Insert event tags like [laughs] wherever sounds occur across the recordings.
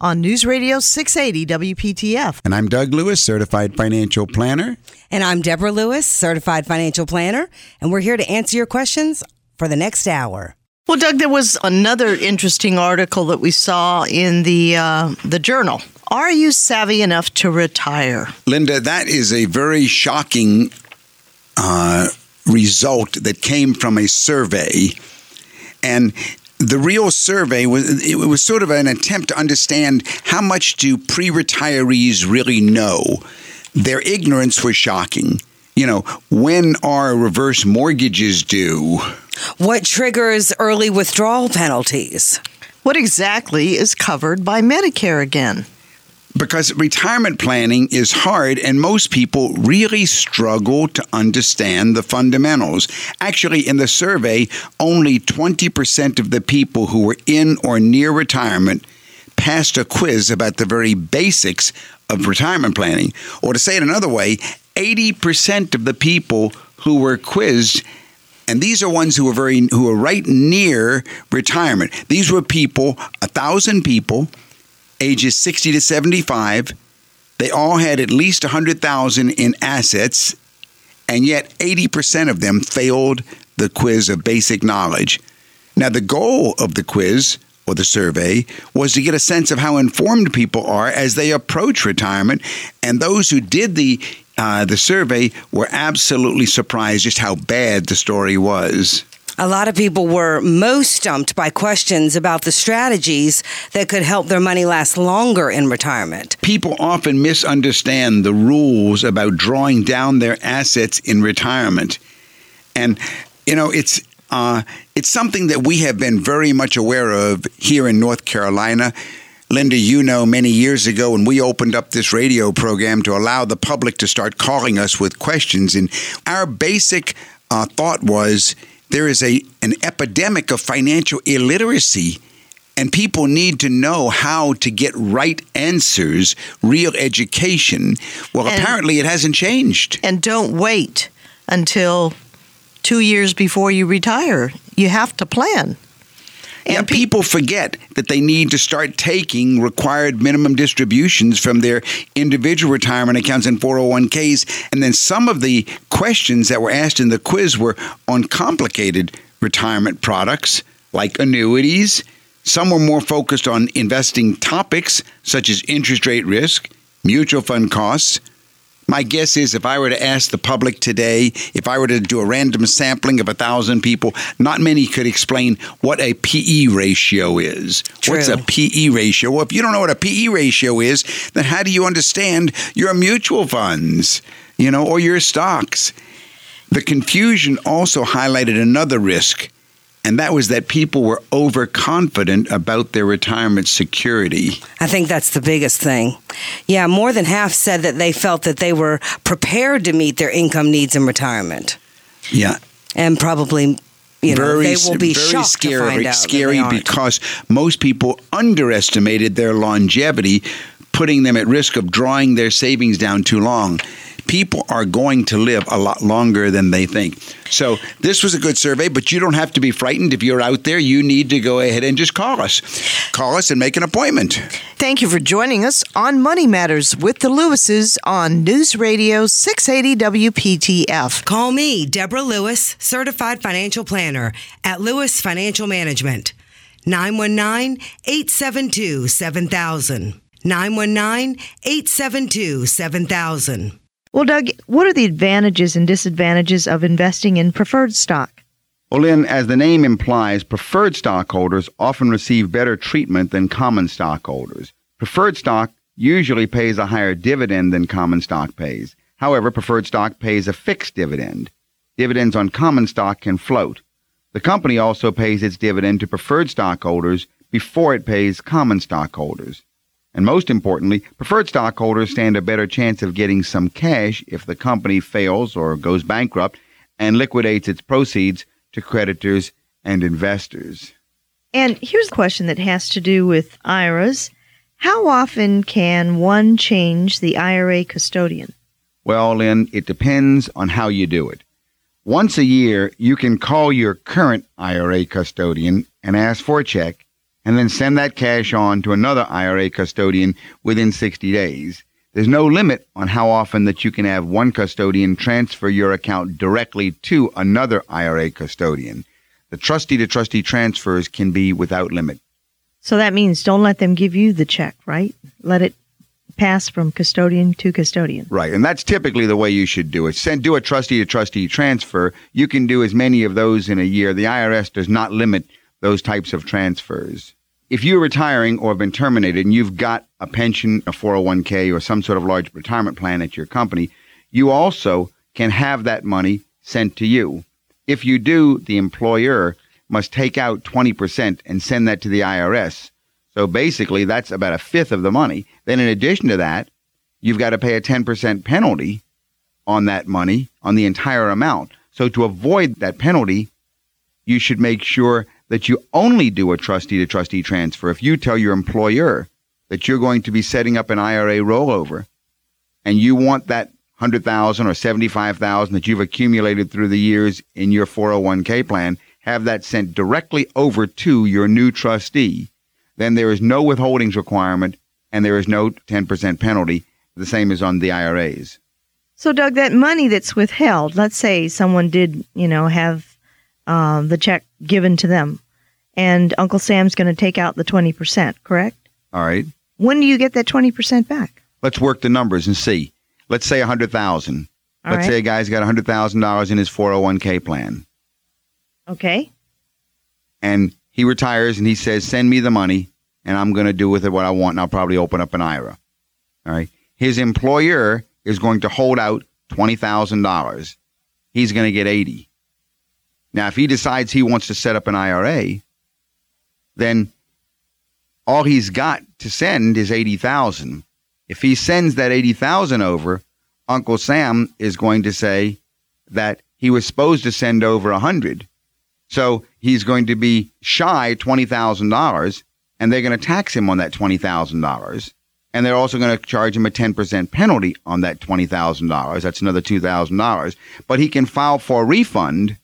on News Radio 680 WPTF. And I'm Doug Lewis, certified financial planner. And I'm Deborah Lewis, certified financial planner, and we're here to answer your questions for the next hour. Well, Doug, there was another interesting article that we saw in the uh, the journal. Are you savvy enough to retire? Linda, that is a very shocking uh, result that came from a survey. And the real survey was it was sort of an attempt to understand how much do pre-retirees really know. Their ignorance was shocking. You know, when are reverse mortgages due? What triggers early withdrawal penalties? What exactly is covered by Medicare again? Because retirement planning is hard and most people really struggle to understand the fundamentals. Actually, in the survey, only 20% of the people who were in or near retirement passed a quiz about the very basics of retirement planning. Or to say it another way, 80% of the people who were quizzed and these are ones who were very who were right near retirement. These were people, a thousand people ages 60 to 75. They all had at least 100,000 in assets, and yet 80% of them failed the quiz of basic knowledge. Now, the goal of the quiz or the survey was to get a sense of how informed people are as they approach retirement, and those who did the uh, the survey were absolutely surprised just how bad the story was. A lot of people were most stumped by questions about the strategies that could help their money last longer in retirement. People often misunderstand the rules about drawing down their assets in retirement. And, you know, it's uh, it's something that we have been very much aware of here in North Carolina. Linda, you know, many years ago when we opened up this radio program to allow the public to start calling us with questions, and our basic uh, thought was there is a an epidemic of financial illiteracy and people need to know how to get right answers, real education. Well, And- apparently it hasn't changed. And don't wait until two years before you retire. You have to plan. Yeah, pe- people forget that they need to start taking required minimum distributions from their individual retirement accounts and 401ks. And then some of the questions that were asked in the quiz were on complicated retirement products like annuities. Some were more focused on investing topics such as interest rate risk, mutual fund costs, my guess is if I were to ask the public today, if I were to do a random sampling of a thousand people, not many could explain what a PE ratio is. What's a PE ratio? Well, if you don't know what a PE ratio is, then how do you understand your mutual funds, you know, or your stocks? The confusion also highlighted another risk, and that was that people were overconfident about their retirement security. I think that's the biggest thing. Yeah, more than half said that they felt that they were prepared to meet their income needs in retirement. Yeah, And probably, you know, very, they will be very shocked scary, to find out that scary because most people underestimated their longevity, putting them at risk of drawing their savings down too long. People are going to live a lot longer than they think. So this was a good survey, but you don't have to be frightened. If you're out there, you need to go ahead and just call us. Call us and make an appointment. Thank you for joining us on Money Matters with the Lewises on News Radio 680 WPTF. Call me, Deborah Lewis, certified financial planner at Lewis Financial Management. 919 872 7000. 919 872 7000. Well, Doug, what are the advantages and disadvantages of investing in preferred stock? Well, Lynn, as the name implies, preferred stockholders often receive better treatment than common stockholders. Preferred stock usually pays a higher dividend than common stock pays. However, preferred stock pays a fixed dividend. Dividends on common stock can float. The company also pays its dividend to preferred stockholders before it pays common stockholders. And most importantly, preferred stockholders stand a better chance of getting some cash if the company fails or goes bankrupt and liquidates its proceeds to creditors and investors. And here's a question that has to do with IRAs. How often can one change the IRA custodian? Well, Lynn, it depends on how you do it. Once a year, you can call your current IRA custodian and ask for a check and then send that cash on to another IRA custodian within 60 days. There's no limit on how often that you can have one custodian transfer your account directly to another IRA custodian. The trustee to trustee transfers can be without limit. So that means don't let them give you the check, right? Let it pass from custodian to custodian. Right, and that's typically the way you should do it. Send do a trustee to trustee transfer. You can do as many of those in a year. The IRS does not limit those types of transfers if you're retiring or have been terminated and you've got a pension, a 401k, or some sort of large retirement plan at your company, you also can have that money sent to you. If you do, the employer must take out 20% and send that to the IRS. So basically, that's about a fifth of the money. Then, in addition to that, you've got to pay a 10% penalty on that money, on the entire amount. So, to avoid that penalty, you should make sure that you only do a trustee to trustee transfer if you tell your employer that you're going to be setting up an IRA rollover and you want that 100,000 or 75,000 that you've accumulated through the years in your 401k plan have that sent directly over to your new trustee then there is no withholdings requirement and there is no 10% penalty. The same as on the IRAs so Doug that money that's withheld let's say someone did you know have um, the check given to them, and Uncle Sam's going to take out the 20%, correct? All right. When do you get that 20% back? Let's work the numbers and see. Let's say 100000 Let's right. say a guy's got $100,000 in his 401k plan. Okay. And he retires and he says, send me the money and I'm going to do with it what I want and I'll probably open up an IRA. All right. His employer is going to hold out $20,000. He's going to get 80. Now, if he decides he wants to set up an IRA, then all he's got to send is 80,000. If he sends that 80,000 over, Uncle Sam is going to say that he was supposed to send over 100. So he's going to be shy $20,000 and they're going to tax him on that $20,000. And they're also going to charge him a 10% penalty on that $20,000. That's another $2,000. But he can file for a refund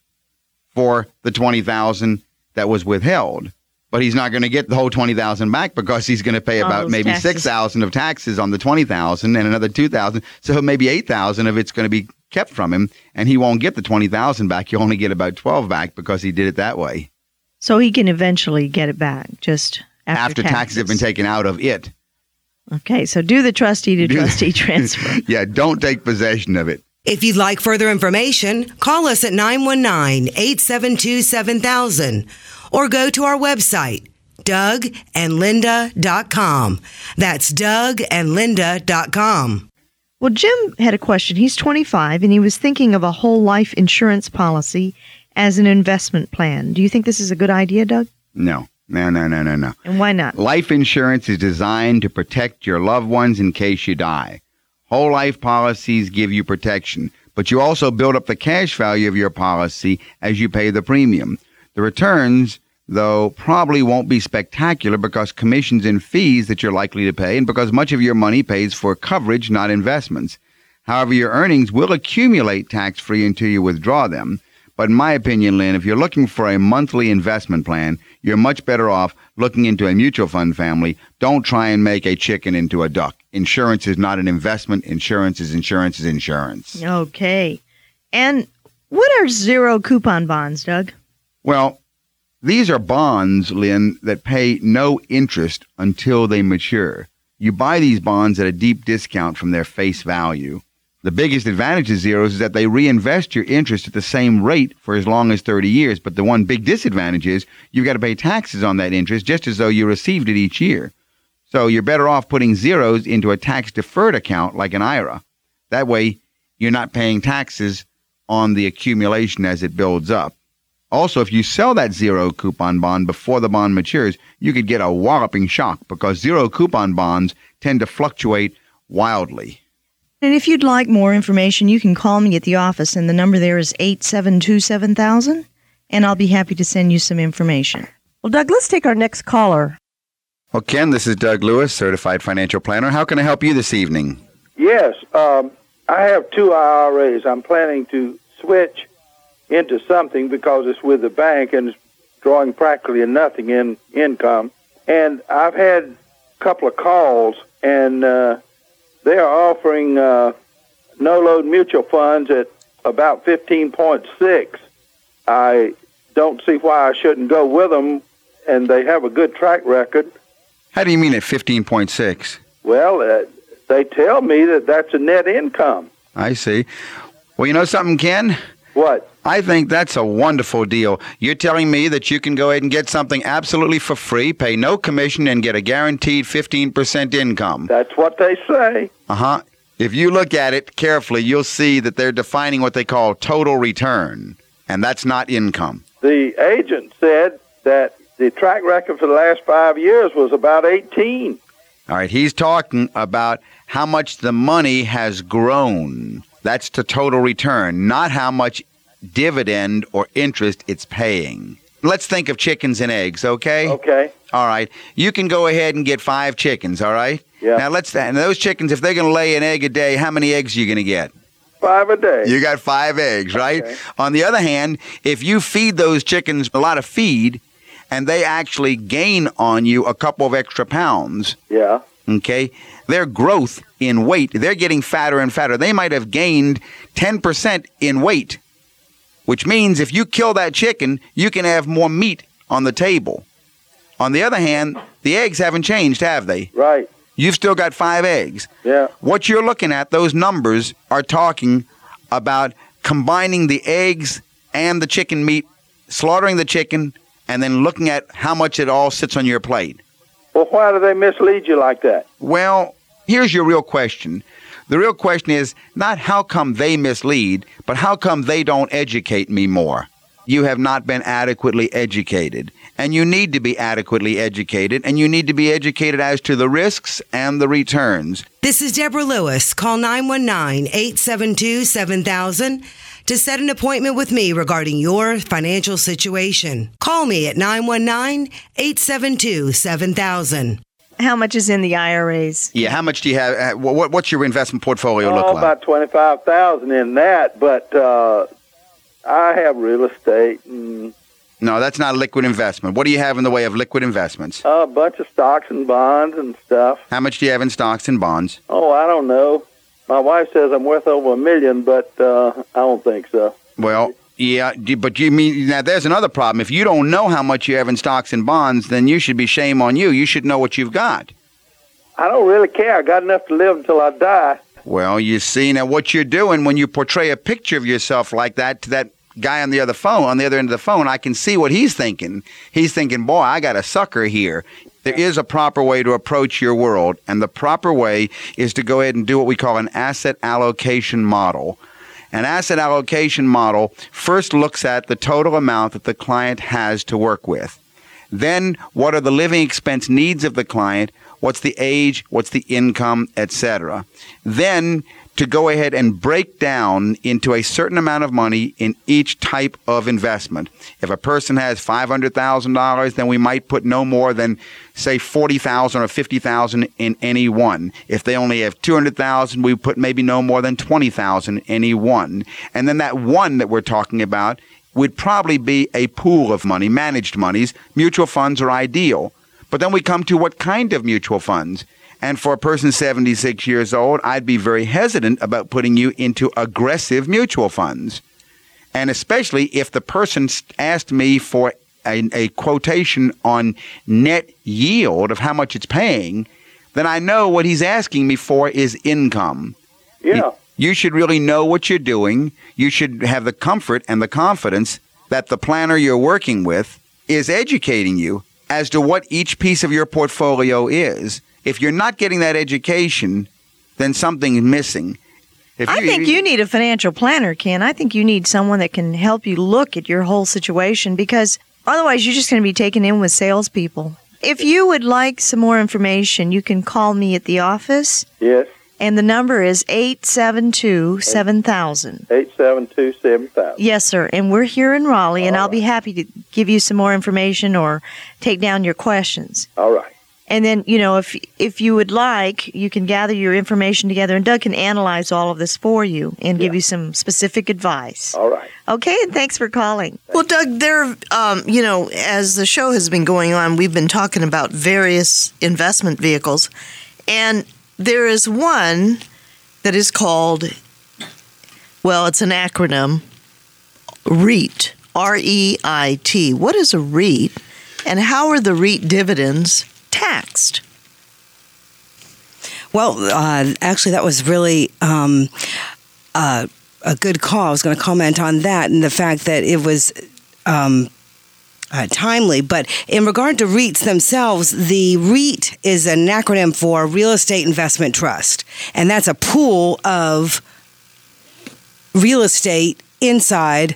for the 20,000 that was withheld. But he's not going to get the whole 20,000 back because he's going to pay about maybe 6,000 of taxes on the 20,000 and another 2,000. So maybe 8,000 of it's going to be kept from him and he won't get the 20,000 back. He'll only get about 12 back because he did it that way. So he can eventually get it back just after, after taxes. taxes have been taken out of it. Okay, so do the trustee to trustee [laughs] transfer. yeah, don't take possession of it. If you'd like further information, call us at 919 872 7000 or go to our website, dougandlinda.com. That's dougandlinda.com. Well, Jim had a question. He's 25 and he was thinking of a whole life insurance policy as an investment plan. Do you think this is a good idea, Doug? No. No, no, no, no, no. And why not? Life insurance is designed to protect your loved ones in case you die. Whole life policies give you protection, but you also build up the cash value of your policy as you pay the premium. The returns, though, probably won't be spectacular because commissions and fees that you're likely to pay, and because much of your money pays for coverage, not investments. However, your earnings will accumulate tax free until you withdraw them. But in my opinion, Lynn, if you're looking for a monthly investment plan, you're much better off looking into a mutual fund family. Don't try and make a chicken into a duck. Insurance is not an investment. Insurance is insurance is insurance. Okay. And what are zero coupon bonds, Doug? Well, these are bonds, Lynn, that pay no interest until they mature. you buy these bonds at a deep discount from their face value. The biggest advantage of zeros is that they reinvest your interest at the same rate for as long as 30 years. But the one big disadvantage is you've got to pay taxes on that interest just as though you received it each year. So you're better off putting zeros into a tax deferred account like an IRA. That way, you're not paying taxes on the accumulation as it builds up. Also, if you sell that zero coupon bond before the bond matures, you could get a walloping shock because zero coupon bonds tend to fluctuate wildly. And if you'd like more information, you can call me at the office, and the number there is 872 7000, and I'll be happy to send you some information. Well, Doug, let's take our next caller. Well, Ken, this is Doug Lewis, certified financial planner. How can I help you this evening? Yes, um, I have two IRAs. I'm planning to switch into something because it's with the bank and it's drawing practically nothing in income. And I've had a couple of calls, and uh, they are offering uh, no load mutual funds at about 15.6. I don't see why I shouldn't go with them, and they have a good track record. How do you mean at 15.6? Well, uh, they tell me that that's a net income. I see. Well, you know something, Ken? What? I think that's a wonderful deal. You're telling me that you can go ahead and get something absolutely for free, pay no commission, and get a guaranteed 15% income. That's what they say. Uh huh. If you look at it carefully, you'll see that they're defining what they call total return, and that's not income. The agent said that the track record for the last five years was about 18. All right, he's talking about how much the money has grown. That's the total return, not how much dividend or interest it's paying. Let's think of chickens and eggs, okay? Okay. All right. You can go ahead and get five chickens, all right? Yeah. Now let's and those chickens, if they're going to lay an egg a day, how many eggs are you going to get? Five a day. You got five eggs, right? Okay. On the other hand, if you feed those chickens a lot of feed, and they actually gain on you a couple of extra pounds, yeah. okay? Their growth in weight, they're getting fatter and fatter. They might have gained 10% in weight, which means if you kill that chicken, you can have more meat on the table. On the other hand, the eggs haven't changed, have they? Right. You've still got five eggs. Yeah. What you're looking at, those numbers are talking about combining the eggs and the chicken meat, slaughtering the chicken, and then looking at how much it all sits on your plate. Well, why do they mislead you like that? Well, here's your real question. The real question is not how come they mislead, but how come they don't educate me more? You have not been adequately educated. And you need to be adequately educated, and you need to be educated as to the risks and the returns. This is Deborah Lewis. Call 919 872 7000 to set an appointment with me regarding your financial situation. Call me at 919 872 7000. How much is in the IRAs? Yeah, how much do you have? uh, What, what's your investment portfolio look oh, like? about twenty-five thousand in that, but uh, I have real estate and No, that's not a liquid investment. What do you have in the way of liquid investments? a bunch of stocks and bonds and stuff. How much do you have in stocks and bonds? Oh, I don't know. My wife says I'm worth over a million, but uh, I don't think so. Well, yeah, but you mean now there's another problem. If you don't know how much you have in stocks and bonds, then you should be shame on you. You should know what you've got. I don't really care. I got enough to live until I die. Well, you see now what you're doing when you portray a picture of yourself like that to that guy on the other phone, on the other end of the phone, I can see what he's thinking. He's thinking, "Boy, I got a sucker here." There is a proper way to approach your world, and the proper way is to go ahead and do what we call an asset allocation model. An asset allocation model first looks at the total amount that the client has to work with. Then, what are the living expense needs of the client? What's the age? What's the income, etc. Then, to go ahead and break down into a certain amount of money in each type of investment. If a person has $500,000, then we might put no more than say 40,000 or 50,000 in any one. If they only have 200,000, we put maybe no more than 20,000 in any one. And then that one that we're talking about would probably be a pool of money, managed monies. Mutual funds are ideal. But then we come to what kind of mutual funds? And for a person 76 years old, I'd be very hesitant about putting you into aggressive mutual funds. And especially if the person asked me for a, a quotation on net yield of how much it's paying, then I know what he's asking me for is income. Yeah. You should really know what you're doing. You should have the comfort and the confidence that the planner you're working with is educating you as to what each piece of your portfolio is. If you're not getting that education, then something is missing. If I think you need a financial planner, Ken. I think you need someone that can help you look at your whole situation because otherwise you're just going to be taken in with salespeople. If you would like some more information, you can call me at the office, Yes. and the number is 872 7000. Eight seven two seven thousand. Yes, sir. And we're here in Raleigh, and I'll be happy to give you some more information or take down your questions. All right. And then, you know, if if you would like, you can gather your information together, and Doug can analyze all of this for you and give you some specific advice. All right. Okay, and thanks for calling. Well, Doug, there, um, you know, as the show has been going on, we've been talking about various investment vehicles, and there is one that is called, well, it's an acronym, REIT, R E I T. What is a REIT, and how are the REIT dividends taxed? Well, uh, actually, that was really um, uh, a good call. I was going to comment on that and the fact that it was. Um, uh, timely, but in regard to REITs themselves, the REIT is an acronym for Real Estate Investment Trust, and that's a pool of real estate inside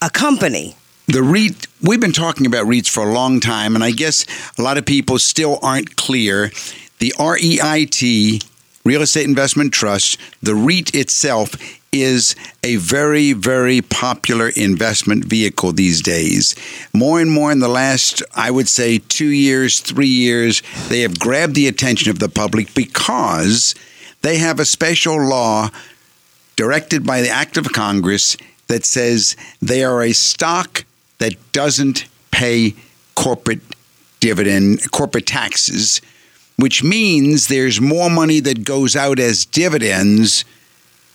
a company. The REIT, we've been talking about REITs for a long time, and I guess a lot of people still aren't clear. The REIT, Real Estate Investment Trust, the REIT itself is a very, very popular investment vehicle these days. More and more in the last, I would say, two years, three years, they have grabbed the attention of the public because they have a special law directed by the act of Congress that says they are a stock that doesn't pay corporate dividend, corporate taxes, which means there's more money that goes out as dividends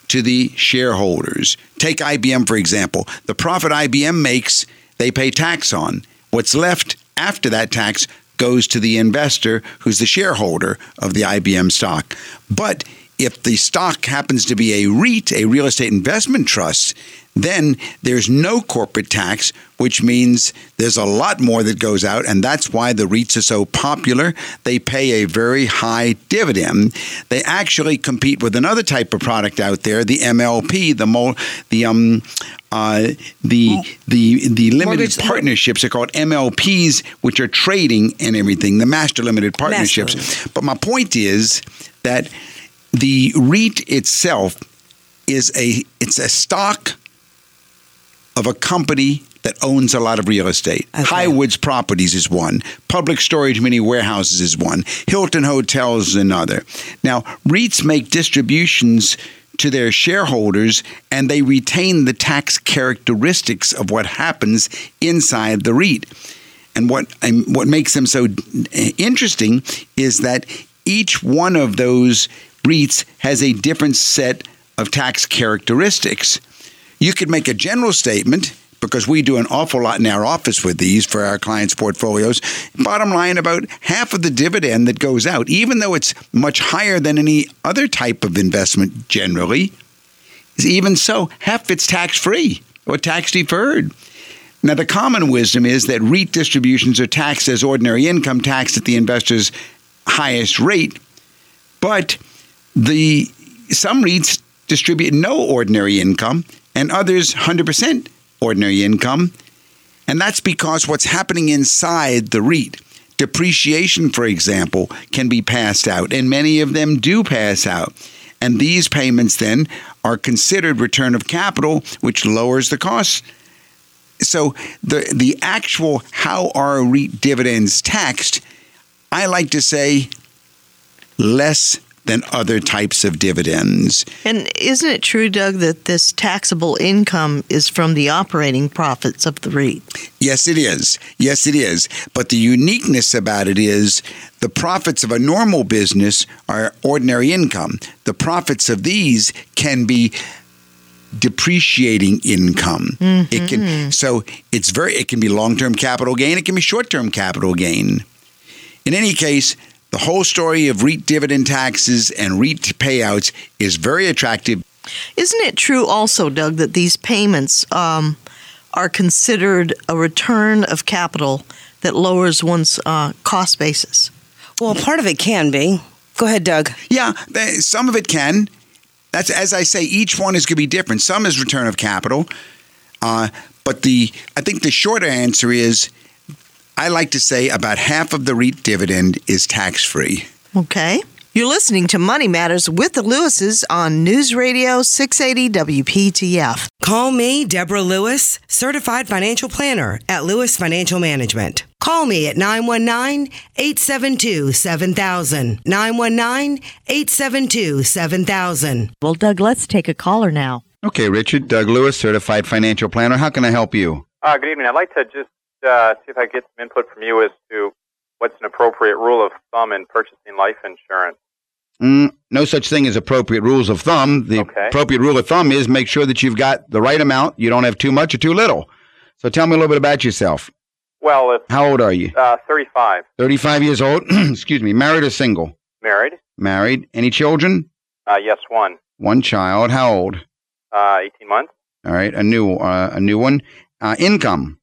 to the shareholders. Take IBM, for example. The profit IBM makes, they pay tax on. What's left after that tax goes to the investor who's the shareholder of the IBM stock. But if the stock happens to be a REIT, a real estate investment trust, then there's no corporate tax, which means there's a lot more that goes out, and that's why the REITs are so popular. They pay a very high dividend. They actually compete with another type of product out there, the MLP, the the um uh, the the the limited Mortgage- partnerships are called MLPs, which are trading and everything, the master limited partnerships. limited. But my point is that the REIT itself is a it's a stock of a company that owns a lot of real estate. Okay. Highwoods Properties is one. Public Storage Mini Warehouses is one. Hilton Hotels is another. Now, REITs make distributions to their shareholders and they retain the tax characteristics of what happens inside the REIT. And what um, what makes them so uh, interesting is that each one of those REITs has a different set of tax characteristics. You could make a general statement because we do an awful lot in our office with these for our clients' portfolios. Bottom line, about half of the dividend that goes out, even though it's much higher than any other type of investment generally, is even so, half it's tax free or tax deferred. Now, the common wisdom is that REIT distributions are taxed as ordinary income, taxed at the investor's highest rate. But the some REITs distribute no ordinary income, and others 100% ordinary income. And that's because what's happening inside the REIT, depreciation, for example, can be passed out, and many of them do pass out. And these payments then are considered return of capital, which lowers the cost. So the the actual how are REIT dividends taxed, I like to say less than other types of dividends. And isn't it true, Doug, that this taxable income is from the operating profits of the REIT? Yes, it is. Yes, it is. But the uniqueness about it is the profits of a normal business are ordinary income. The profits of these can be depreciating income. It can mm-hmm. so it's very it can be long-term capital gain, it can be short-term capital gain. In any case, The whole story of REIT dividend taxes and REIT payouts is very attractive. Isn't it true also, Doug, that these payments um, are considered a return of capital that lowers one's uh, cost basis? Well, part of it can be. Go ahead, Doug. Yeah, some of it can. That's as I say, each one is going to be different. Some is return of capital, uh, but the I think the shorter answer is I like to say about half of the REIT dividend is tax free. Okay. You're listening to Money Matters with the Lewises on News Radio 680 WPTF. Call me, Deborah Lewis, certified financial planner at Lewis Financial Management. Call me at 919 872 7000. 919 872 7000. Well, Doug, let's take a caller now. Okay, Richard, Doug Lewis, certified financial planner. How can I help you? Uh, good evening. I'd like to just uh, see if I get some input from you as to what's an appropriate rule of thumb in purchasing life insurance. Mm, no such thing as appropriate rules of thumb. The Okay. appropriate rule of thumb is make sure that you've got the right amount. You don't have too much or too little. So tell me a little bit about yourself. Well, if How old are you? uh, 35, 35 years old. [clears throat] Excuse me. Married or single? married, Married. Any children? uh, yes, one, One child. How old? uh, 18 months. All right. A new uh, a new one. Uh, income.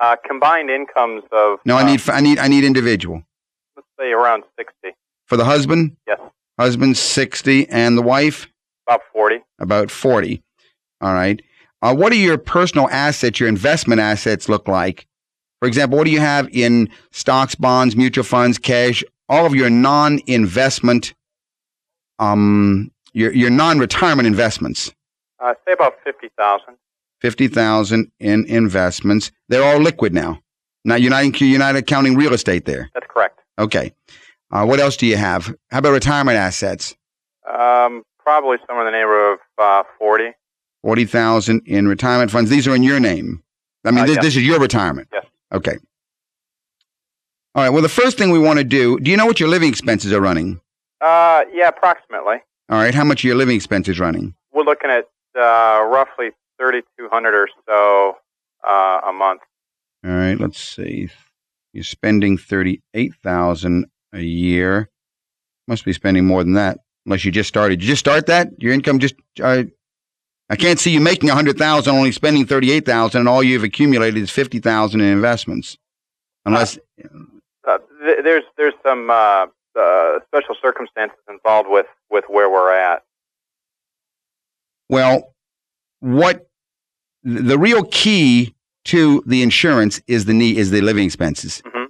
Uh, combined incomes of No, I uh, need I need I need individual. let's say around 60. For the husband, Yes, husband 60 and the wife about 40. about 40. All right. Uh, what do your personal assets, your investment assets look like? For example, what do you have in stocks, bonds, mutual funds, cash, all of your non-investment, um, your, your non-retirement investments? Uh, say about 50,000. 50,000 in investments. They're all liquid now. Now you're not, accounting real estate there. That's correct. Okay. Uh, what else do you have? How about retirement assets? Um, probably somewhere in the neighborhood of uh, 40. 40,000 in retirement funds. These are in your name. I mean, Uh, this, yes. this is your retirement. Yes. Okay. All right. Well, the first thing we want to do, do you know what your living expenses are running? Uh, yeah, approximately. All right. How much are your living expenses running? We're looking at uh, roughly 3,200 or so uh, a month. All right. Let's see. You're spending 38,000 a year. Must be spending more than that unless you just started. Did you just start that? Your income just, uh, I can't see you making 100,000 only spending 38,000 and all you've accumulated is 50,000 in investments. Unless Uh, th- there's there's some uh, uh, special circumstances involved with, with where we're at. Well, what the real key to the insurance is the need is the living expenses. Mhm.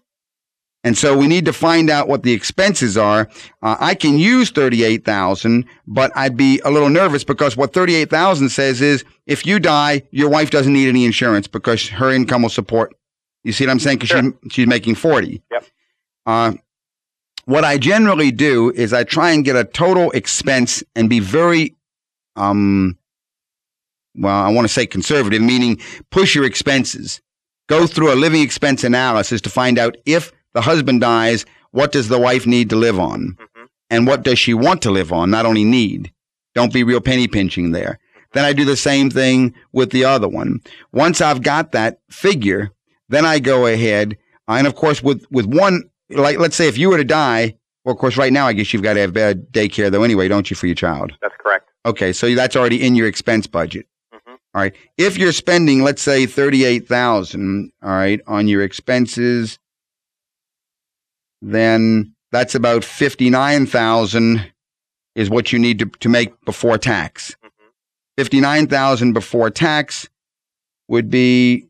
And so we need to find out what the expenses are. Uh, I can use 38,000, but I'd be a little nervous because what 38,000 says is if you die, your wife doesn't need any insurance because her income will support. You see what I'm saying? Because Sure. she, she's making 40. Yep. Uh, what I generally do is I try and get a total expense and be very, um, well, I want to say conservative, meaning push your expenses. Go through a living expense analysis to find out if the husband dies, what does the wife need to live on? hmm And what does she want to live on? Not only need. Don't be real penny pinching there. Then I do the same thing with the other one. Once I've got that figure, then I go ahead. And of course, with, with one, like, let's say if you were to die, well, of course, right now, I guess you've got to have uh, daycare though anyway, don't you, for your child? That's correct. Okay, so that's already in your expense budget. All right. If you're spending, let's say, thirty-eight thousand, all right, on your expenses, then that's about fifty-nine thousand is what you need to, to make before tax. Mhm. Fifty-nine thousand before tax would be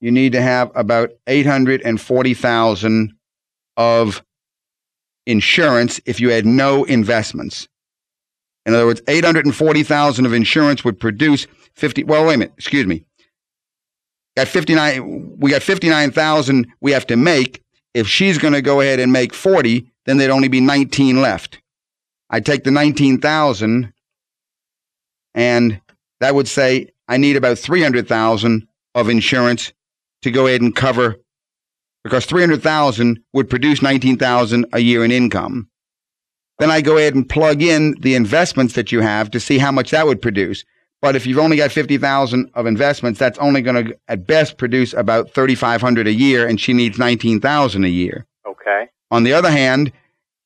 you need to have about eight hundred and forty thousand of insurance if you had no investments. In other words, 840,000 of insurance would produce 50 well wait a minute, excuse me. Got 59 we got 59,000 we have to make. If she's going to go ahead and make 40, then there'd only be 19 left. I take the 19,000 and that would say I need about 300,000 of insurance to go ahead and cover because 300,000 would produce 19,000 a year in income. Then I go ahead and plug in the investments that you have to see how much that would produce. But if you've only got 50,000 of investments, that's only going to at best produce about 3,500 a year and she needs 19,000 a year. Okay. On the other hand,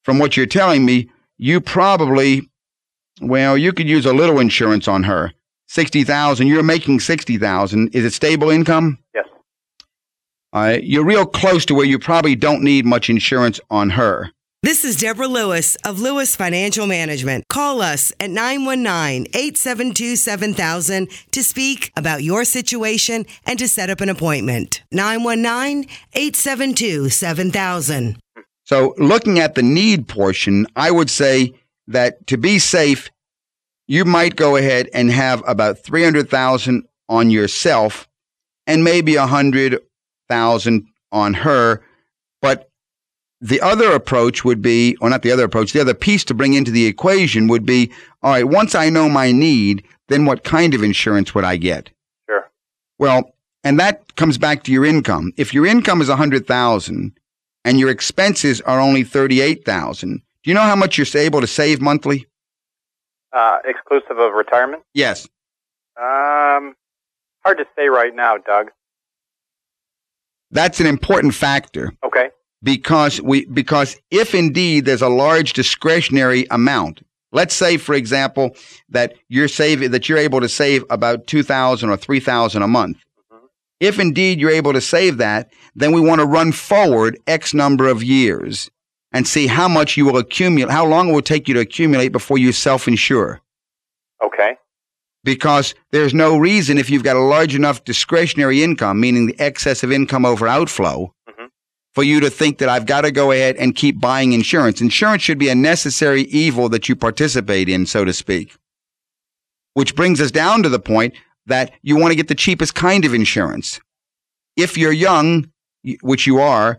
from what you're telling me, you probably, well, you could use a little insurance on her. 60,000, you're making 60,000. Is it stable income? Yes. Uh, you're real close to where you probably don't need much insurance on her. This is Deborah Lewis of Lewis Financial Management. Call us at 919 872 7000 to speak about your situation and to set up an appointment. 919 872 7000. So, looking at the need portion, I would say that to be safe, you might go ahead and have about 300,000 on yourself and maybe 100,000 on her, the other approach would be, or not the other approach, the other piece to bring into the equation would be, all right, once I know my need, then what kind of insurance would I get? Sure. Well, and that comes back to your income. If your income is 100,000 and your expenses are only 38,000, do you know how much you're able to save monthly? Uh, exclusive of retirement? Yes. Um, hard to say right now, Doug. That's an important factor. Okay. Because we because if indeed there's a large discretionary amount, let's say for example that you're saving that you're able to save about 2000 or 3000 a month. Mm-hmm. If indeed you're able to save that, then we want to run forward x number of years and see how much you will accumulate, how long it will take you to accumulate before you self-insure. Okay. Because there's no reason if you've got a large enough discretionary income, meaning the excess of income over outflow. For you to think that I've got to go ahead and keep buying insurance. Insurance should be a necessary evil that you participate in, so to speak. Which brings us down to the point that you want to get the cheapest kind of insurance. If you're young, which you are,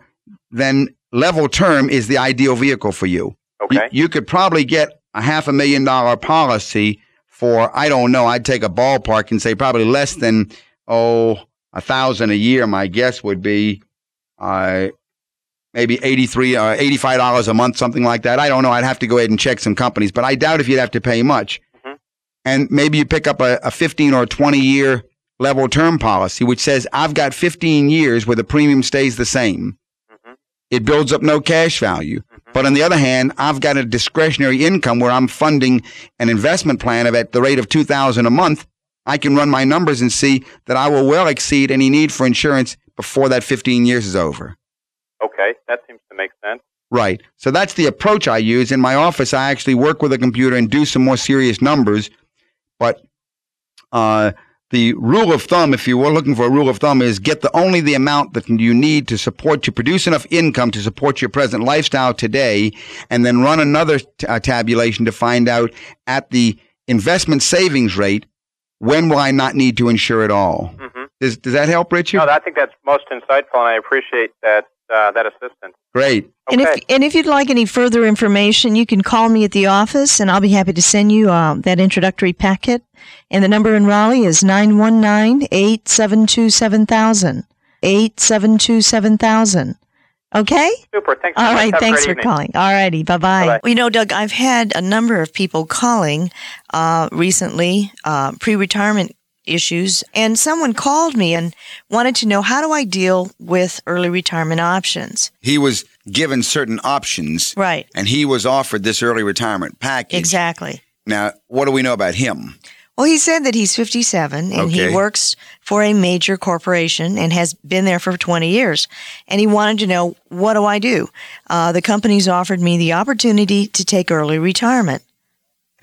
then level term is the ideal vehicle for you. You- Okay. You, could probably get a half a million dollar policy for, I don't know, I'd take a ballpark and say probably less than, oh, a thousand a year. My guess would be, uh, maybe 83, uh, $85 a month, something like that. I don't know. I'd have to go ahead and check some companies, but I doubt if you'd have to pay much. Mhm. And maybe you pick up a, a 15 or 20 year level term policy, which says I've got 15 years where the premium stays the same. Mhm. It builds up no cash value. But on the other hand, I've got a discretionary income where I'm funding an investment plan of at the rate of 2000 a month. I can run my numbers and see that I will well exceed any need for insurance before that 15 years is over. Okay. That seems to make sense. Right. So that's the approach I use. In my office, I actually work with a computer and do some more serious numbers. But uh, the rule of thumb, if you were looking for a rule of thumb, is get the only the amount that you need to support to produce enough income to support your present lifestyle today, and then run another t- uh, tabulation to find out at the investment savings rate when will I not need to insure at all. hmm Does, does that help, Richard? No, I think that's most insightful, and I appreciate that uh, that assistance. Great. And if Okay. and if you'd like any further information, you can call me at the office, and I'll be happy to send you uh, that introductory packet. And the number in Raleigh is 919-872-7000. 872-7000. Okay? Super. Thanks. so All much. right. Have a Thanks for evening. calling. All righty. Bye bye. Bye-bye. Well, you know, Doug, I've had a number of people calling uh, recently, uh, pre retirement issues, and someone called me and wanted to know how do I deal with early retirement options? He was given certain options, Right. and he was offered this early retirement package. Exactly. Now, what do we know about him? Well, he said that he's 57 and he works for a major corporation and has been there for 20 years. And he wanted to know, what do I do? Uh, the company's offered me the opportunity to take early retirement.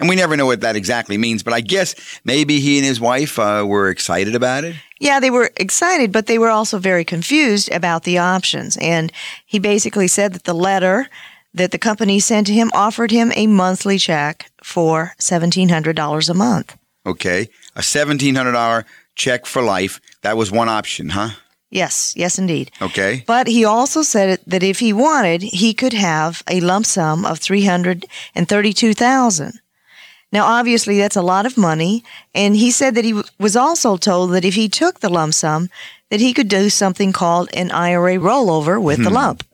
And we never know what that exactly means, but I guess maybe he and his wife uh, were excited about it. Yeah, they were excited, but they were also very confused about the options. And he basically said that the letter that the company sent to him offered him a monthly check for $1,700 a month. Okay. A $1,700 check for life. That was one option, huh? Yes, yes, indeed. Okay. But he also said that if he wanted, he could have a lump sum of 332,000. Now obviously that's a lot of money, and he said that he w- was also told that if he took the lump sum, that he could do something called an IRA rollover with the hmm. lump.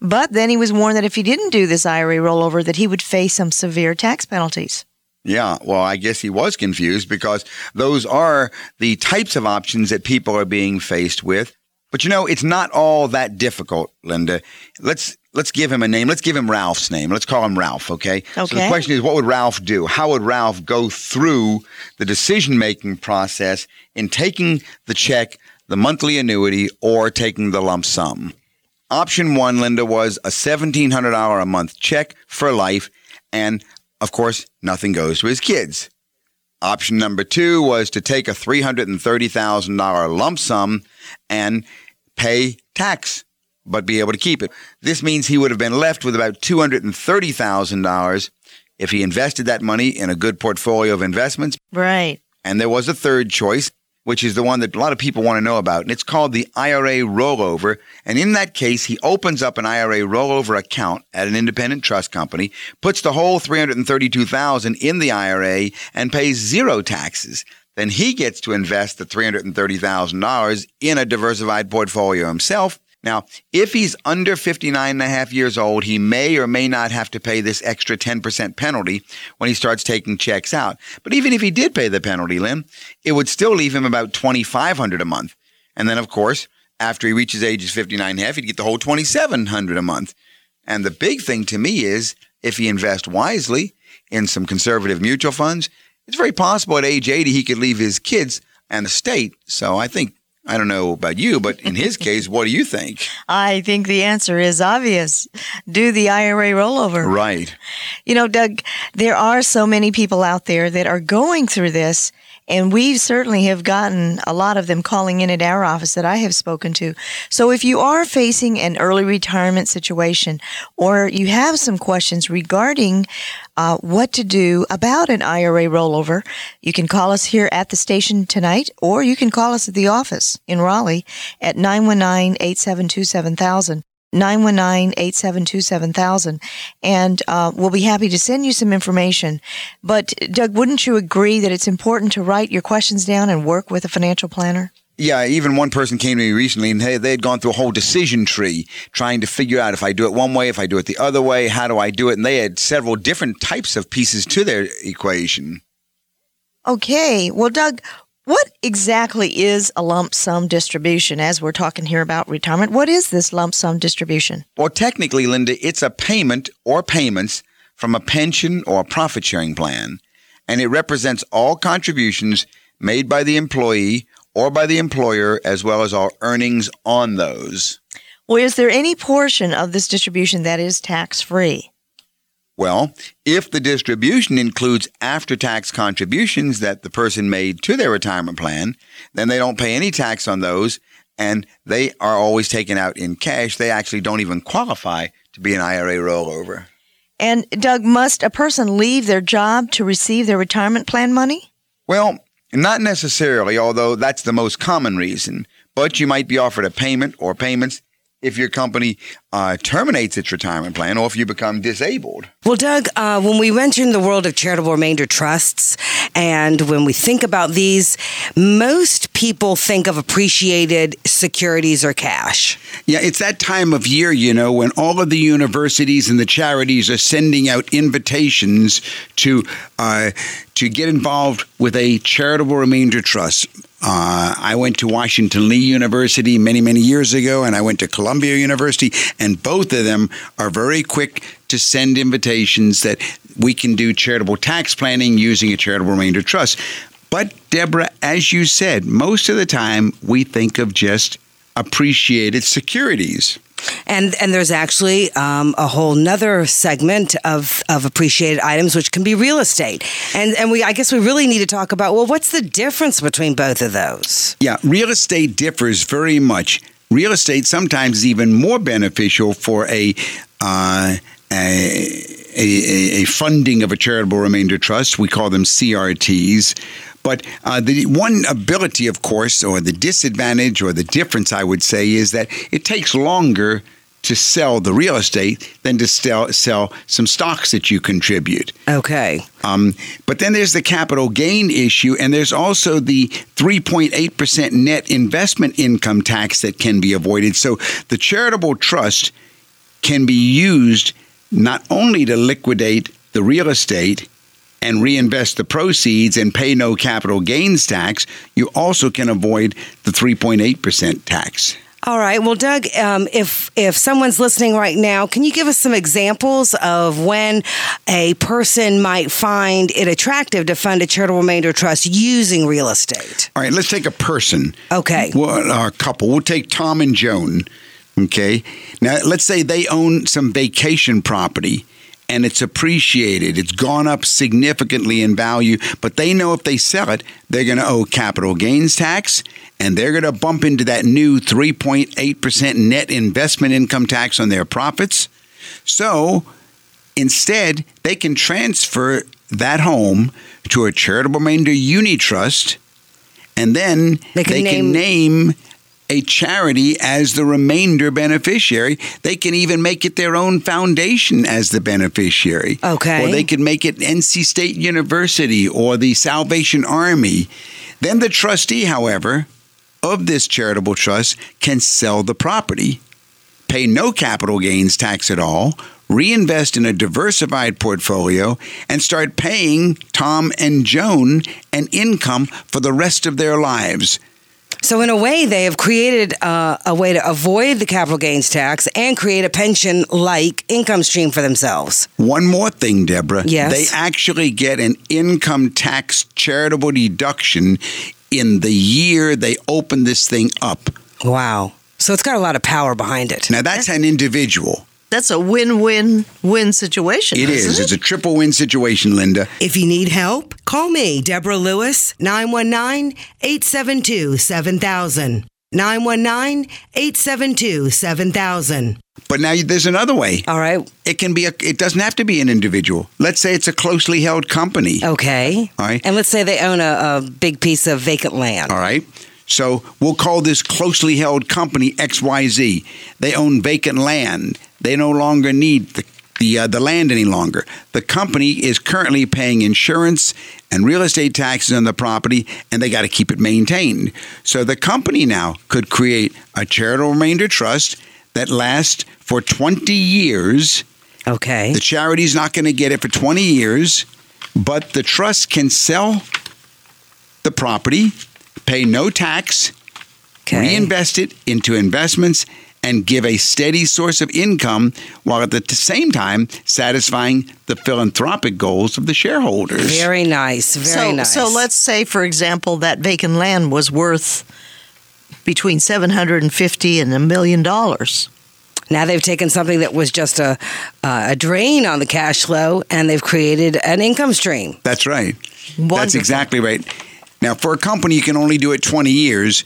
But then he was warned that if he didn't do this IRA rollover that he would face some severe tax penalties. Yeah, well, I guess he was confused because those are the types of options that people are being faced with. But you know, it's not all that difficult, Linda. Let's let's give him a name. Let's give him Ralph's name. Let's call him Ralph, okay? Okay. So the question is, what would Ralph do? How would Ralph go through the decision making process in taking the check, the monthly annuity, or taking the lump sum? Option one, Linda, was a $1,700 a month check for life, and of course, nothing goes to his kids. Option number two was to take a $330,000 lump sum and pay tax, but be able to keep it. This means he would have been left with about $230,000 if he invested that money in a good portfolio of investments. Right. And there was a third choice, which is the one that a lot of people want to know about, and it's called the IRA rollover. And in that case, he opens up an IRA rollover account at an independent trust company, puts the whole 332,000 in the IRA and pays zero taxes. Then he gets to invest the $330,000 in a diversified portfolio himself. Now, if he's under 59 and a half years old, he may or may not have to pay this extra 10% penalty when he starts taking checks out. But even if he did pay the penalty, Lynn, it would still leave him about 2500 a month. And then, of course, after he reaches ages 59 and a half, he'd get the whole 2700 a month. And the big thing to me is if he invests wisely in some conservative mutual funds, it's very possible at age 80 he could leave his kids an estate. So I think I don't know about you, but in his [laughs] case, what do you think? I think the answer is obvious. Do the IRA rollover. Right. You know, Doug, there are so many people out there that are going through this, and we certainly have gotten a lot of them calling in at our office that I have spoken to. So if you are facing an early retirement situation or you have some questions regarding uh, what to do about an IRA rollover, you can call us here at the station tonight or you can call us at the office in Raleigh at 919 872 7000. 919-872-7000 and uh, we'll be happy to send you some information. But doug wouldn't you agree that it's important to write your questions down and work with a financial planner Yeah, even one person came to me recently and hey, they had gone through a whole decision tree trying to figure out if I do it one way, if I do it the other way, how do I do it? And they had several different types of pieces to their equation. okay well doug what exactly is a lump sum distribution as we're talking here about retirement what is this lump sum distribution Well, technically, Linda, it's a payment or payments from a pension or a profit sharing plan, and it represents all contributions made by the employee or by the employer, as well as all earnings on those. Well, is there any portion of this distribution that is tax free? Well, if the distribution includes after tax contributions that the person made to their retirement plan, then they don't pay any tax on those and they are always taken out in cash. They actually don't even qualify to be an IRA rollover. And Doug, must a person leave their job to receive their retirement plan money? Well, not necessarily, although that's the most common reason. But you might be offered a payment or payments if your company uh, terminates its retirement plan or if you become disabled. Well, Doug, uh, when we mention the world of charitable remainder trusts, and when we think about these, most people think of appreciated securities or cash. Yeah, it's that time of year, you know, when all of the universities and the charities are sending out invitations to uh, to get involved with a charitable remainder trust. Uh, I went to Washington Lee University many, many years ago, and I went to Columbia University, and both of them are very quick to send invitations that we can do charitable tax planning using a charitable remainder trust. But, Deborah, as you said, most of the time we think of just appreciated securities. And and there's actually um, a whole nother segment of, of appreciated items which can be real estate. And and we I guess we really need to talk about well what's the difference between both of those? Yeah, real estate differs very much. Real estate sometimes is even more beneficial for a uh, a, a, a funding of a charitable remainder trust. We call them CRTs. But uh, the one ability, of course, or the disadvantage or the difference, I would say, is that it takes longer to sell the real estate than to sell, sell some stocks that you contribute. Okay. Um, but then there's the capital gain issue, and there's also the 3.8% net investment income tax that can be avoided. So the charitable trust can be used not only to liquidate the real estate and reinvest the proceeds and pay no capital gains tax, you also can avoid the 3.8% tax. All right. Well, Doug, um, if if someone's listening right now, can you give us some examples of when a person might find it attractive to fund a charitable remainder trust using real estate? All right, let's take a person. Okay. Well, a couple. We'll take Tom and Joan. Okay. Now, let's say they own some vacation property and it's appreciated. It's gone up significantly in value, but they know if they sell it, they're going to owe capital gains tax and they're going to bump into that new 3.8% net investment income tax on their profits. So instead, they can transfer that home to a charitable remainder uni trust and then They can they can name a charity as the remainder beneficiary. They can even make it their own foundation as the beneficiary. Okay. Or they can make it NC State University or the Salvation Army. Then the trustee, however, of this charitable trust can sell the property, pay no capital gains tax at all, reinvest in a diversified portfolio, and start paying Tom and Joan an income for the rest of their lives. So, in a way, they have created uh, a way to avoid the capital gains tax and create a pension like income stream for themselves. One more thing, Deborah. Yes. They actually get an income tax charitable deduction in the year they open this thing up. Wow. So, it's got a lot of power behind it. Now, that's an individual. That's a win-win-win situation. It isn't is. It's a triple win situation, Linda. If you need help, call me, Deborah Lewis, 919 872 7000. 919 872 7000. But now there's another way. All right. It can be a. It doesn't have to be an individual. Let's say it's a closely held company. Okay. All right. And let's say they own a, a big piece of vacant land. All right. So we'll call this closely held company XYZ. They own vacant land. They no longer need the the, uh, the land any longer. The company is currently paying insurance and real estate taxes on the property, and they got to keep it maintained. So the company now could create a charitable remainder trust that lasts for 20 years. Okay. The charity's not going to get it for 20 years, but the trust can sell the property, pay no tax, Okay. reinvest it into investments, and give a steady source of income while at the same time satisfying the philanthropic goals of the shareholders. Very nice. Very so, nice. so let's say, for example, that vacant land was worth between seven hundred and fifty and a million dollars. Now they've taken something that was just a uh, a drain on the cash flow, and they've created an income stream. That's right. That's exactly right. Now, for a company, you can only do it 20 years.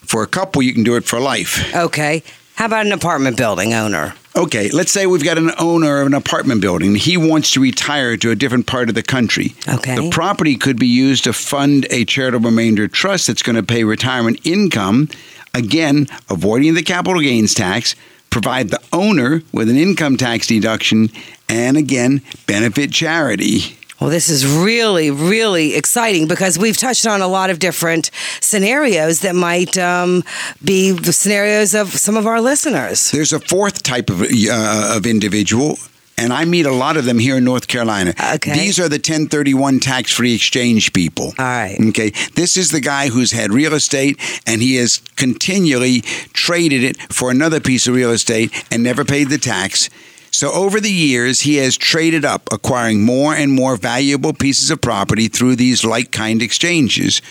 For a couple, you can do it for life. Okay. How about an apartment building owner? Okay, let's say we've got an owner of an apartment building. He wants to retire to a different part of the country. Okay. The property could be used to fund a charitable remainder trust that's going to pay retirement income, again, avoiding the capital gains tax, provide the owner with an income tax deduction, and again, benefit charity. Well, this is really, really exciting because we've touched on a lot of different scenarios that might um, be the scenarios of some of our listeners. There's a fourth type of, uh, of individual, and I meet a lot of them here in North Carolina. Okay. These are the 1031 tax free exchange people. All right. Okay. This is the guy who's had real estate and he has continually traded it for another piece of real estate and never paid the tax. So over the years, he has traded up, acquiring more and more valuable pieces of property through these like kind exchanges.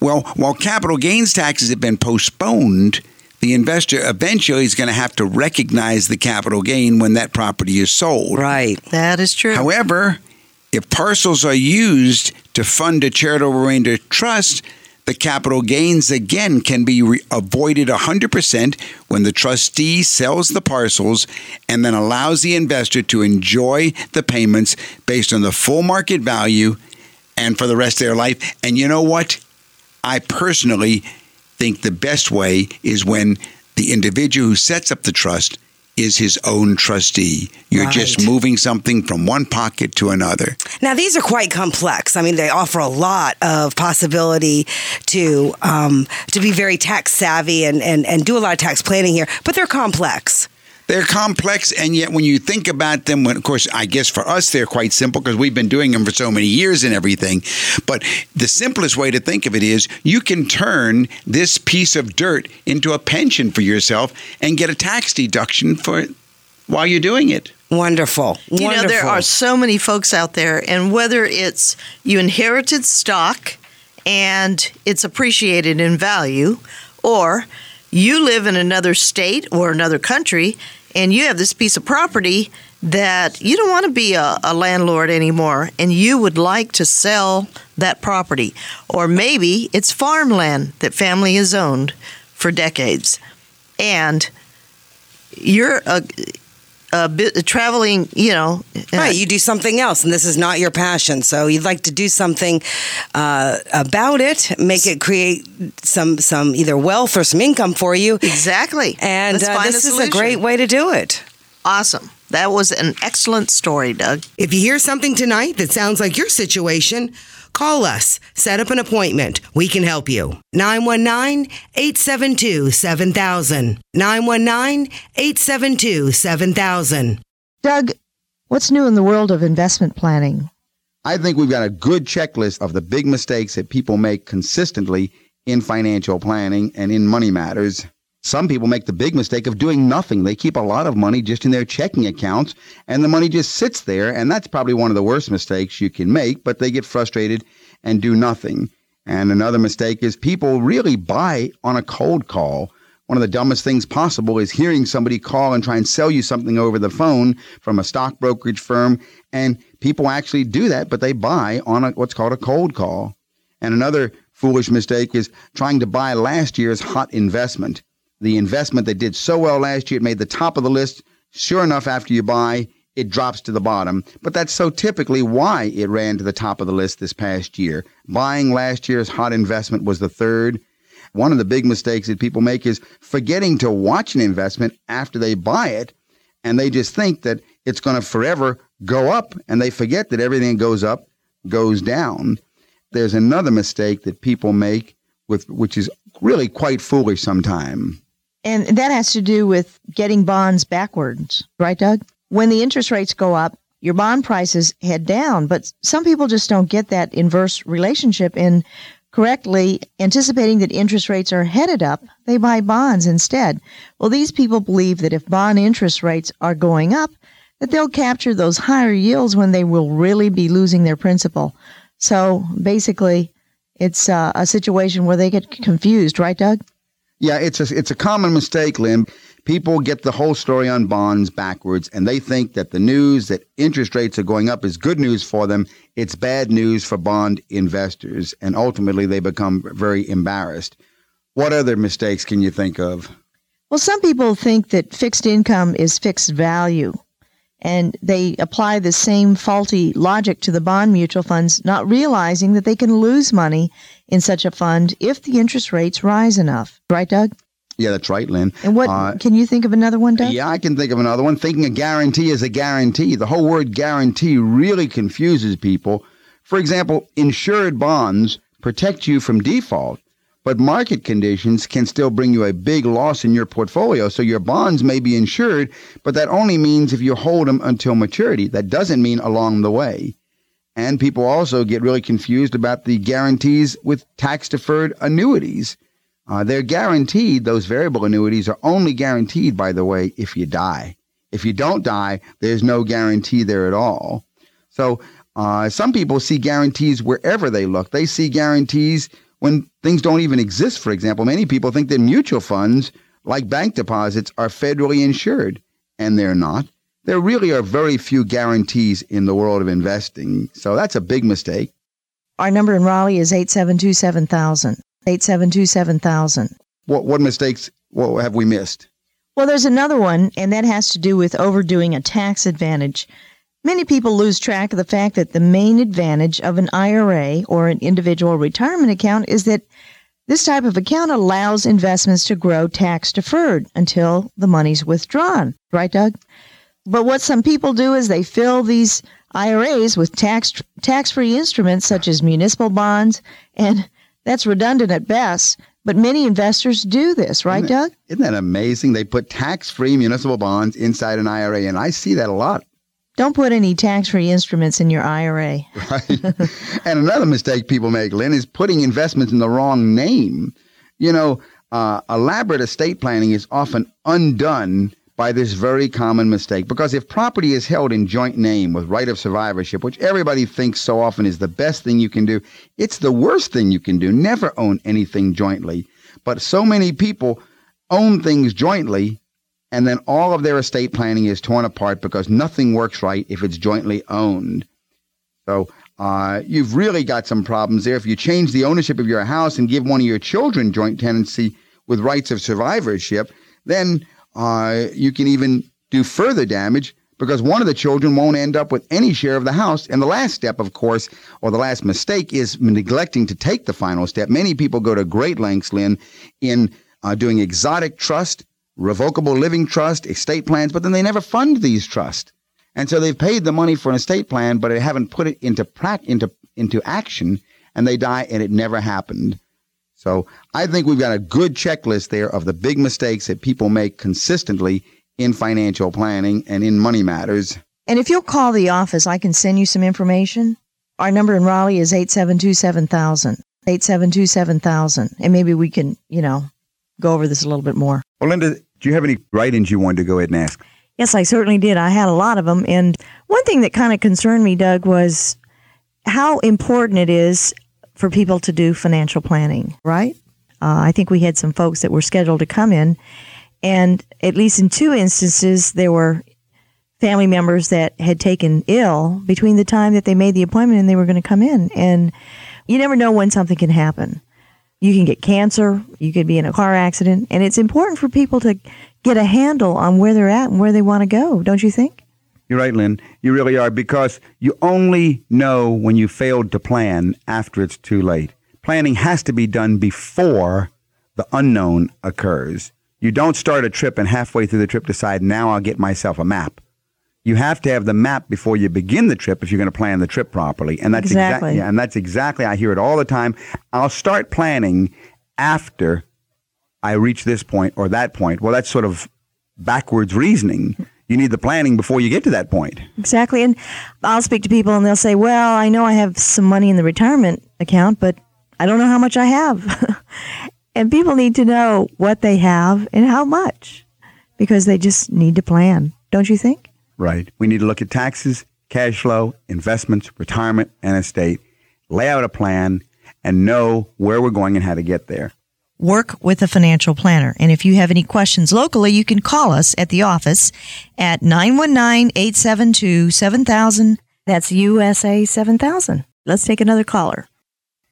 Well, while capital gains taxes have been postponed, the investor eventually is going to have to recognize the capital gain when that property is sold. Right. That is true. However, if parcels are used to fund a charitable remainder trust, the capital gains again can be re- avoided 100% when the trustee sells the parcels and then allows the investor to enjoy the payments based on the full market value and for the rest of their life. And you know what? I personally think the best way is when the individual who sets up the trust is his own trustee. You're just moving something from one pocket to another. Now, these are quite complex. I mean, they offer a lot of possibility to um, to be very tax savvy and, and, and do a lot of tax planning here, but they're complex. They're complex, and yet when you think about them, when, of course, I guess for us they're quite simple because we've been doing them for so many years and everything. But the simplest way to think of it is you can turn this piece of dirt into a pension for yourself and get a tax deduction for it while you're doing it. Wonderful. You Wonderful. know, there are so many folks out there, and whether it's you inherited stock and it's appreciated in value, or you live in another state or another country and you have this piece of property that you don't want to be a, a, landlord anymore and you would like to sell that property. Or maybe it's farmland that family has owned for decades. And you're a, a bit traveling, you know. Right, you do something else, and this is not your passion. So you'd like to do something uh, about it, make it create some some either wealth or some income for you. Exactly, and uh, this is a great way to do it. Awesome. That was an excellent story, Doug. If you hear something tonight that sounds like your situation, call us. Set up an appointment. We can help you. 919 872 7000. 919 872 7000. Doug, what's new in the world of investment planning? I think we've got a good checklist of the big mistakes that people make consistently in financial planning and in money matters. Some people make the big mistake of doing nothing. They keep a lot of money just in their checking accounts, and the money just sits there. And that's probably one of the worst mistakes you can make, but they get frustrated and do nothing. And another mistake is people really buy on a cold call. One of the dumbest things possible is hearing somebody call and try and sell you something over the phone from a stock brokerage firm. And people actually do that, but they buy on a, what's called a cold call. And another foolish mistake is trying to buy last year's hot investment the investment that did so well last year, it made the top of the list. Sure enough, after you buy, it drops to the bottom. But that's so typically why it ran to the top of the list this past year. Buying last year's hot investment was the third. One of the big mistakes that people make is forgetting to watch an investment after they buy it, and they just think that it's going to forever go up, and they forget that everything goes up goes down. There's another mistake that people make with which is really quite foolish sometimes. And that has to do with getting bonds backwards, right, Doug? When the interest rates go up, your bond prices head down. But some people just don't get that inverse relationship And correctly anticipating that interest rates are headed up, they buy bonds instead. Well, these people believe that if bond interest rates are going up, that they'll capture those higher yields when they will really be losing their principal. So basically, it's uh, a situation where they get confused, right, Doug? Yeah, it's a it's a common mistake, Lynn. People get the whole story on bonds backwards, and they think that the news that interest rates are going up is good news for them. It's bad news for bond investors, and ultimately they become very embarrassed. What other mistakes can you think of? Well, some people think that fixed income is fixed value, and they apply the same faulty logic to the bond mutual funds, not realizing that they can lose money in such a fund if the interest rates rise enough. Right, Doug? Yeah, that's right, Lynn. And what uh, can you think of another one, Doug? Yeah, I can think of another one. Thinking a guarantee is a guarantee. The whole word guarantee really confuses people. For example, insured bonds protect you from default, but market conditions can still bring you a big loss in your portfolio. So your bonds may be insured, but that only means if you hold them until maturity. That doesn't mean along the way. And people also get really confused about the guarantees with tax deferred annuities. Uh, they're guaranteed, those variable annuities are only guaranteed, by the way, if you die. If you don't die, there's no guarantee there at all. So uh, some people see guarantees wherever they look. They see guarantees when things don't even exist, for example. Many people think that mutual funds, like bank deposits, are federally insured, and they're not there really are very few guarantees in the world of investing. So that's a big mistake. Our number in Raleigh is 872 7000. 872 7000. What, what mistakes what have we missed? Well, there's another one, and that has to do with overdoing a tax advantage. Many people lose track of the fact that the main advantage of an IRA or an individual retirement account is that this type of account allows investments to grow tax deferred until the money's withdrawn. Right, Doug? But what some people do is they fill these IRAs with tax tax-free instruments such as municipal bonds, and that's redundant at best But many investors do this, right, Isn't Doug? Isn't that amazing? They put tax-free municipal bonds inside an IRA, and I see that a lot. Don't put any tax free instruments in your IRA. [laughs] Right. and another mistake people make, Lynn, is putting investments in the wrong name. You know, uh, elaborate estate planning is often undone by this very common mistake because if property is held in joint name with right of survivorship, which everybody thinks so often is the best thing you can do, it's the worst thing you can do. Never own anything jointly. But so many people own things jointly and then all of their estate planning is torn apart because nothing works right if it's jointly owned. So uh, you've really got some problems there. If you change the ownership of your house and give one of your children joint tenancy with rights of survivorship, then uh, you can even do further damage because one of the children won't end up with any share of the house. And the last step, of course, or the last mistake is neglecting to take the final step. Many people go to great lengths, Lynn, in uh, doing exotic trust revocable living trust, estate plans, but then they never fund these trusts. And so they've paid the money for an estate plan, but they haven't put it into pra- into into action, and they die, and it never happened. So I think we've got a good checklist there of the big mistakes that people make consistently in financial planning and in money matters. And if you'll call the office, I can send you some information. Our number in Raleigh is 872 7000. 872 7000. And maybe we can, you know, go over this a little bit more. Well, Linda, do you have any write-ins you wanted to go ahead and ask? Yes, I certainly did. I had a lot of them. And one thing that kind of concerned me, Doug, was how important it is for people to do financial planning, right? Uh, I think we had some folks that were scheduled to come in, and at least in two instances, there were family members that had taken ill between the time that they made the appointment and they were going to come in. And you never know when something can happen. You can get cancer, you could be in a car accident, and it's important for people to get a handle on where they're at and where they want to go, don't you think? You're right, Lynn. You really are because you only know when you failed to plan after it's too late. Planning has to be done before the unknown occurs. You don't start a trip and halfway through the trip decide, now I'll get myself a map. You have to have the map before you begin the trip if you're going to plan the trip properly. And that's Exactly. exactly yeah, and that's exactly I hear it all the time. I'll start planning after I reach this point or that point. Well, that's sort of backwards reasoning. You need the planning before you get to that point. Exactly. And I'll speak to people and they'll say, well, I know I have some money in the retirement account, but I don't know how much I have. [laughs] and people need to know what they have and how much because they just need to plan, don't you think? Right. We need to look at taxes, cash flow, investments, retirement, and estate, lay out a plan, and know where we're going and how to get there. Work with a financial planner. And if you have any questions locally, you can call us at the office at 919-872-7000. That's USA 7000. Let's take another caller.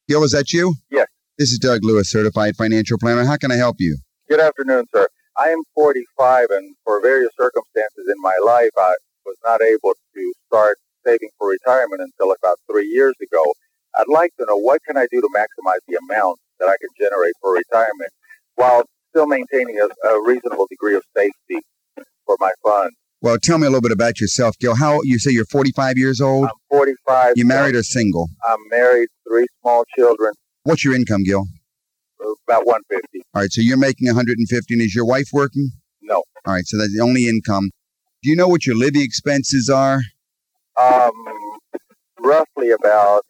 Gil, is that you? Yes. This is Doug Lewis, certified financial planner. How can I help you? Good afternoon, sir. I am 45, and for various circumstances in my life, I was not able to start saving for retirement until about three years ago. I'd like to know what can I do to maximize the amount that I can generate for retirement while still maintaining a, a reasonable degree of safety for my funds. Well, tell me a little bit about yourself, Gil. How you say you're 45 years old? I'm 45. You married or single? I'm married, three small children, What's your income, Gil? about 150. All right, so you're making 150, and is your wife working? No. All right, so that's the only income. Do you know what your living expenses are? Um, roughly about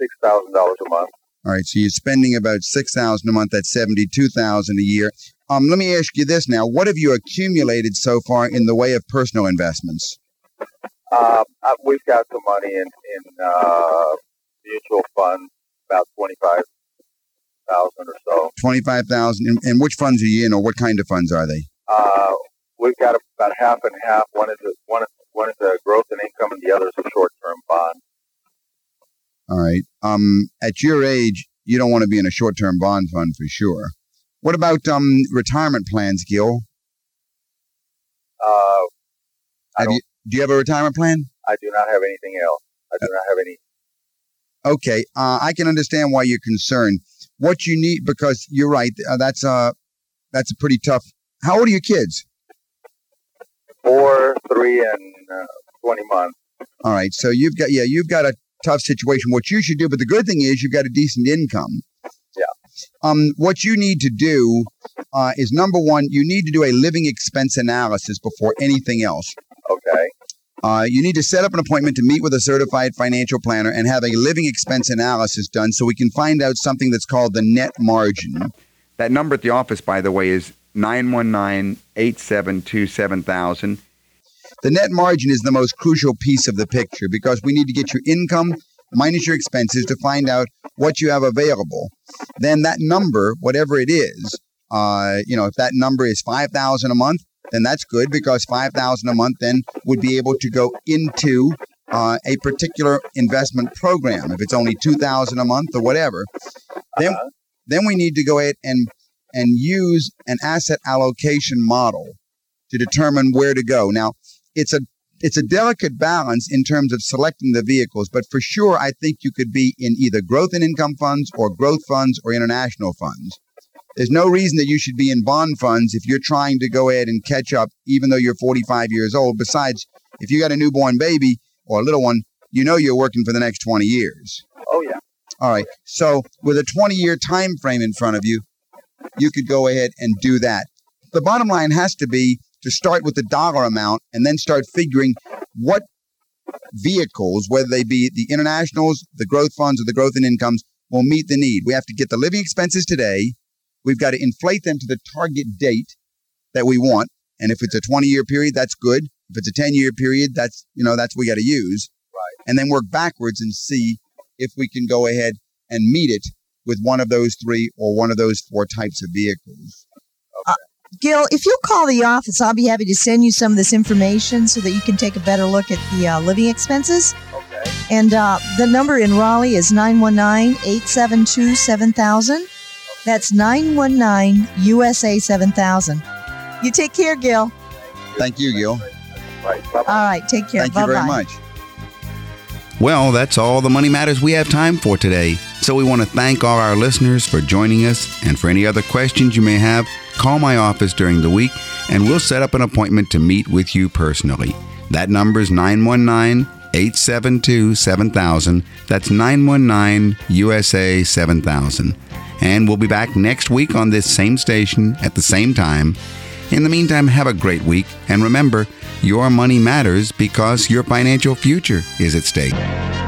$6,000 a month. All right, so you're spending about six thousand a month. That's seventy-two thousand a year. Um, let me ask you this now: What have you accumulated so far in the way of personal investments? Uh, uh, we've got some money in in uh, mutual funds, about twenty five thousand or so. Twenty-five thousand. And, and which funds are you in, or what kind of funds are they? Uh, we've got about half and half. One is a, one is one is a growth in income, and the other is a short term bond. All right. Um, at your age, you don't want to be in a short-term bond fund for sure. What about um retirement plans, Gil? Uh, you, do you have a retirement plan? I do not have anything else. I do not have any. Okay, uh, I can understand why you're concerned. What you need, because you're right, uh, that's a that's a pretty tough. How old are your kids? Four, three, and uh, twenty months. All right, so you've got yeah, you've got a tough situation. What you should do, but the good thing is you've got a decent income. Yeah. Um, what you need to do uh, is number one, you need to do a living expense analysis before anything else. Okay. Uh, you need to set up an appointment to meet with a certified financial planner and have a living expense analysis done so we can find out something that's called the net margin. That number at the office, by the way, is 919 872 7000. The net margin is the most crucial piece of the picture because we need to get your income minus your expenses to find out what you have available. Then that number, whatever it is, uh, you know, if that number is 5000 a month, then that's good because 5000 a month then would be able to go into uh, a particular investment program. If it's only 2000 a month or whatever then then we need to go ahead and and use an asset allocation model to determine where to go. Now it's a it's a delicate balance in terms of selecting the vehicles but for sure i think you could be in either growth and income funds or growth funds or international funds there's no reason that you should be in bond funds if you're trying to go ahead and catch up, even though you're 45 years old. Besides, if you got a newborn baby or a little one, you know you're working for the next 20 years. Oh yeah. All right. So with a 20 year time frame in front of you, you could go ahead and do that. The bottom line has to be to start with the dollar amount and then start figuring what vehicles, whether they be the internationals, the growth funds, or the growth in incomes, will meet the need. We have to get the living expenses today. We've got to inflate them to the target date that we want. And if it's a 20 year period, that's good. If it's a 10 year period, that's, you know, that's what we got to use. Right. And then work backwards and see if we can go ahead and meet it with one of those three or one of those four types of vehicles. Gil, if you'll call the office, I'll be happy to send you some of this information so that you can take a better look at the uh, living expenses. Okay. And uh, the number in Raleigh is 919 872 7000. That's 919 USA 7000. You take care, Gil. Thank you, Gil. Right. Bye-bye. All right, take care. Thank Bye you very bye. much. Well, that's all the Money Matters we have time for today. So we want to thank all our listeners for joining us. And for any other questions you may have, call my office during the week and we'll set up an appointment to meet with you personally. That number is 919 872 7000. That's 919 USA 7000. And we'll be back next week on this same station at the same time. In the meantime, have a great week. And remember, your money matters because your financial future is at stake.